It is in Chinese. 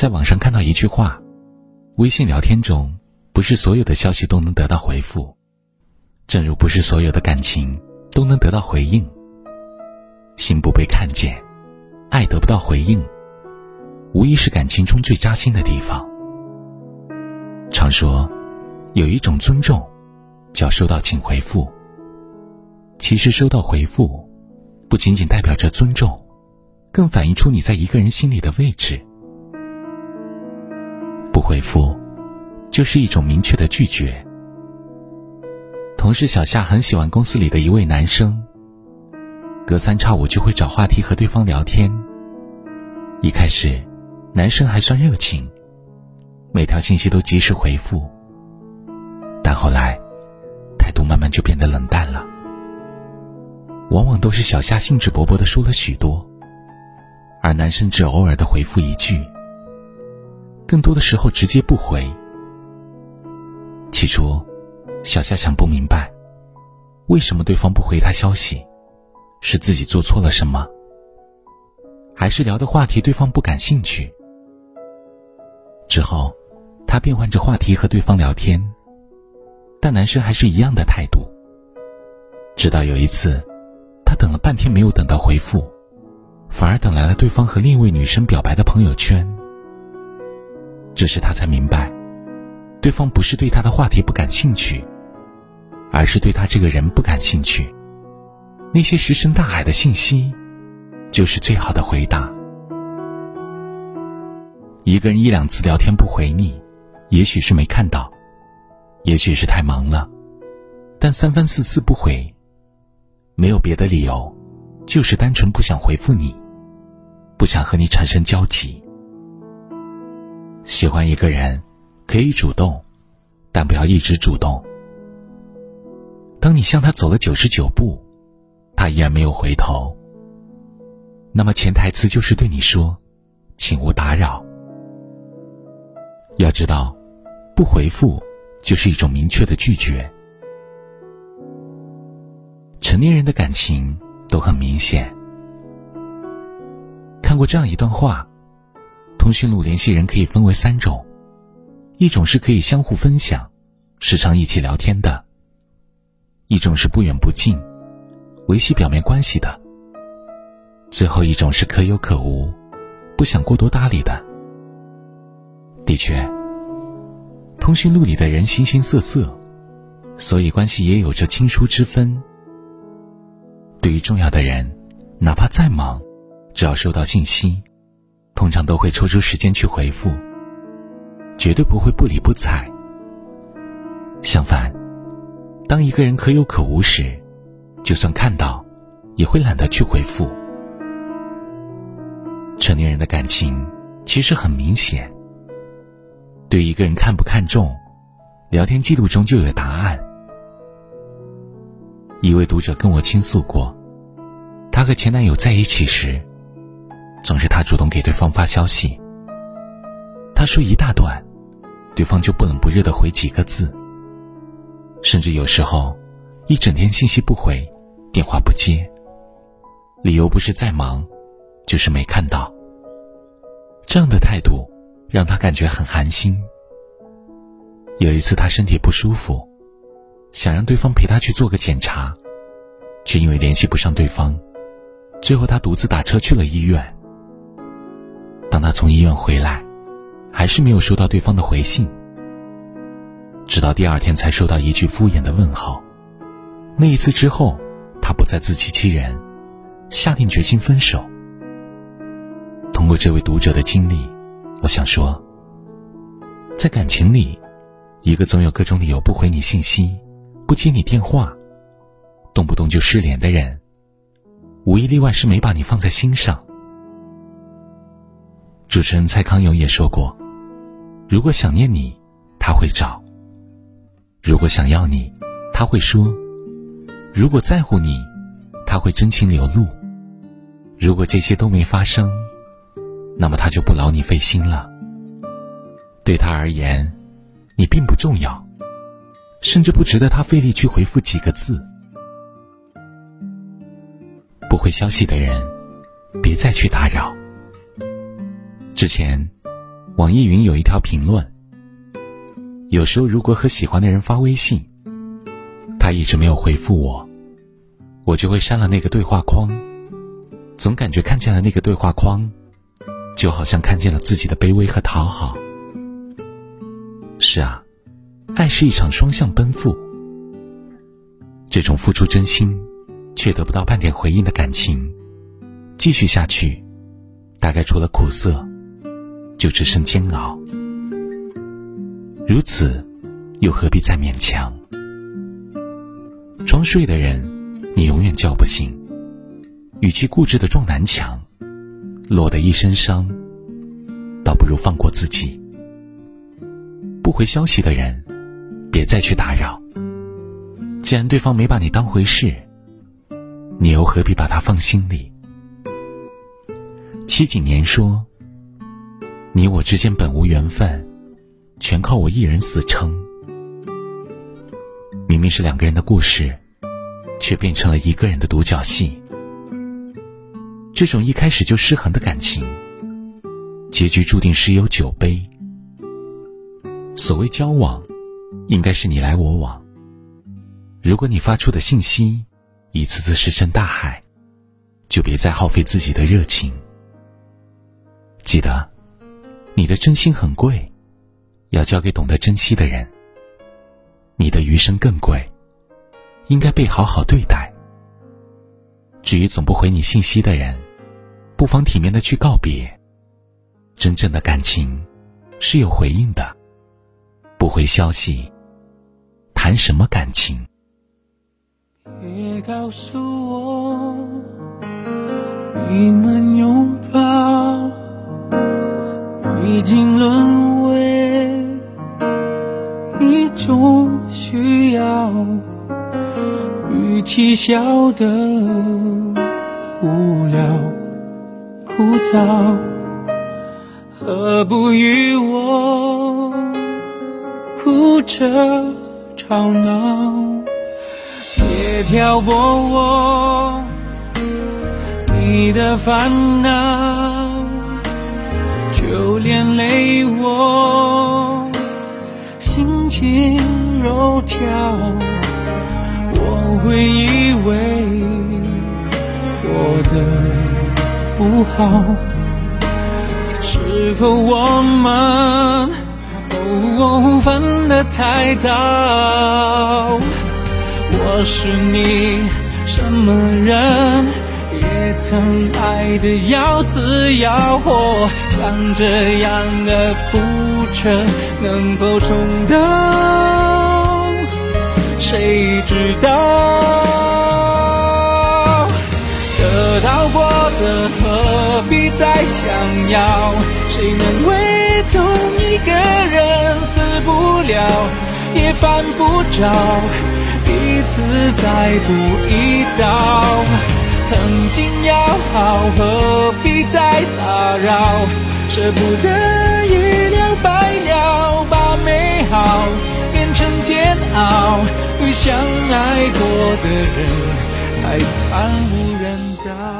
在网上看到一句话：微信聊天中，不是所有的消息都能得到回复，正如不是所有的感情都能得到回应。心不被看见，爱得不到回应，无疑是感情中最扎心的地方。常说，有一种尊重，叫收到请回复。其实收到回复，不仅仅代表着尊重，更反映出你在一个人心里的位置。不回复，就是一种明确的拒绝。同事小夏很喜欢公司里的一位男生，隔三差五就会找话题和对方聊天。一开始，男生还算热情，每条信息都及时回复，但后来，态度慢慢就变得冷淡了。往往都是小夏兴致勃勃的说了许多，而男生只偶尔的回复一句。更多的时候直接不回。起初，小夏想不明白，为什么对方不回他消息，是自己做错了什么，还是聊的话题对方不感兴趣？之后，他变换着话题和对方聊天，但男生还是一样的态度。直到有一次，他等了半天没有等到回复，反而等来了对方和另一位女生表白的朋友圈。这时他才明白，对方不是对他的话题不感兴趣，而是对他这个人不感兴趣。那些石沉大海的信息，就是最好的回答。一个人一两次聊天不回你，也许是没看到，也许是太忙了，但三番四次不回，没有别的理由，就是单纯不想回复你，不想和你产生交集。喜欢一个人，可以主动，但不要一直主动。当你向他走了九十九步，他依然没有回头，那么潜台词就是对你说：“请勿打扰。”要知道，不回复就是一种明确的拒绝。成年人的感情都很明显。看过这样一段话。通讯录联系人可以分为三种，一种是可以相互分享、时常一起聊天的；一种是不远不近、维系表面关系的；最后一种是可有可无、不想过多搭理的。的确，通讯录里的人形形色色，所以关系也有着亲疏之分。对于重要的人，哪怕再忙，只要收到信息。通常都会抽出时间去回复，绝对不会不理不睬。相反，当一个人可有可无时，就算看到，也会懒得去回复。成年人的感情其实很明显，对一个人看不看重，聊天记录中就有答案。一位读者跟我倾诉过，她和前男友在一起时。总是他主动给对方发消息，他说一大段，对方就不冷不热的回几个字，甚至有时候一整天信息不回，电话不接，理由不是在忙，就是没看到。这样的态度让他感觉很寒心。有一次他身体不舒服，想让对方陪他去做个检查，却因为联系不上对方，最后他独自打车去了医院。当他从医院回来，还是没有收到对方的回信。直到第二天才收到一句敷衍的问候。那一次之后，他不再自欺欺人，下定决心分手。通过这位读者的经历，我想说，在感情里，一个总有各种理由不回你信息、不接你电话、动不动就失联的人，无一例外是没把你放在心上。主持人蔡康永也说过：“如果想念你，他会找；如果想要你，他会说；如果在乎你，他会真情流露；如果这些都没发生，那么他就不劳你费心了。对他而言，你并不重要，甚至不值得他费力去回复几个字。不回消息的人，别再去打扰。”之前，网易云有一条评论：有时候如果和喜欢的人发微信，他一直没有回复我，我就会删了那个对话框。总感觉看见了那个对话框，就好像看见了自己的卑微和讨好。是啊，爱是一场双向奔赴。这种付出真心，却得不到半点回应的感情，继续下去，大概除了苦涩，就只剩煎熬。如此，又何必再勉强？装睡的人，你永远叫不醒；与其固执的撞南墙，落得一身伤，倒不如放过自己。不回消息的人，别再去打扰。既然对方没把你当回事，你又何必把他放心里？七景年说：“你我之间本无缘分，全靠我一人死撑。”明明是两个人的故事，却变成了一个人的独角戏。这种一开始就失衡的感情，结局注定十有九悲。所谓交往，应该是你来我往。如果你发出的信息一次次石沉大海，就别再耗费自己的热情。记得，你的真心很贵，要交给懂得珍惜的人。你的余生更贵，应该被好好对待。至于总不回你信息的人，不妨体面的去告别。真正的感情是有回应的，不回消息，谈什么感情？别告诉我，你们拥抱已经沦为一种需要，与其笑得无聊枯燥，何不与我哭着吵闹？别挑拨我你的烦恼，就连累我心情肉跳。我会以为过得不好，是否我们哦分得太早？我是你什么人，也曾爱得要死要活，像这样的付出能否重到？谁知道？得到过的何必再想要？谁能为同一个人死不了，也犯不着？彼此再补一刀，曾经要好，何必再打扰？舍不得一了百了，把美好变成煎熬，对相爱过的人太惨无人道。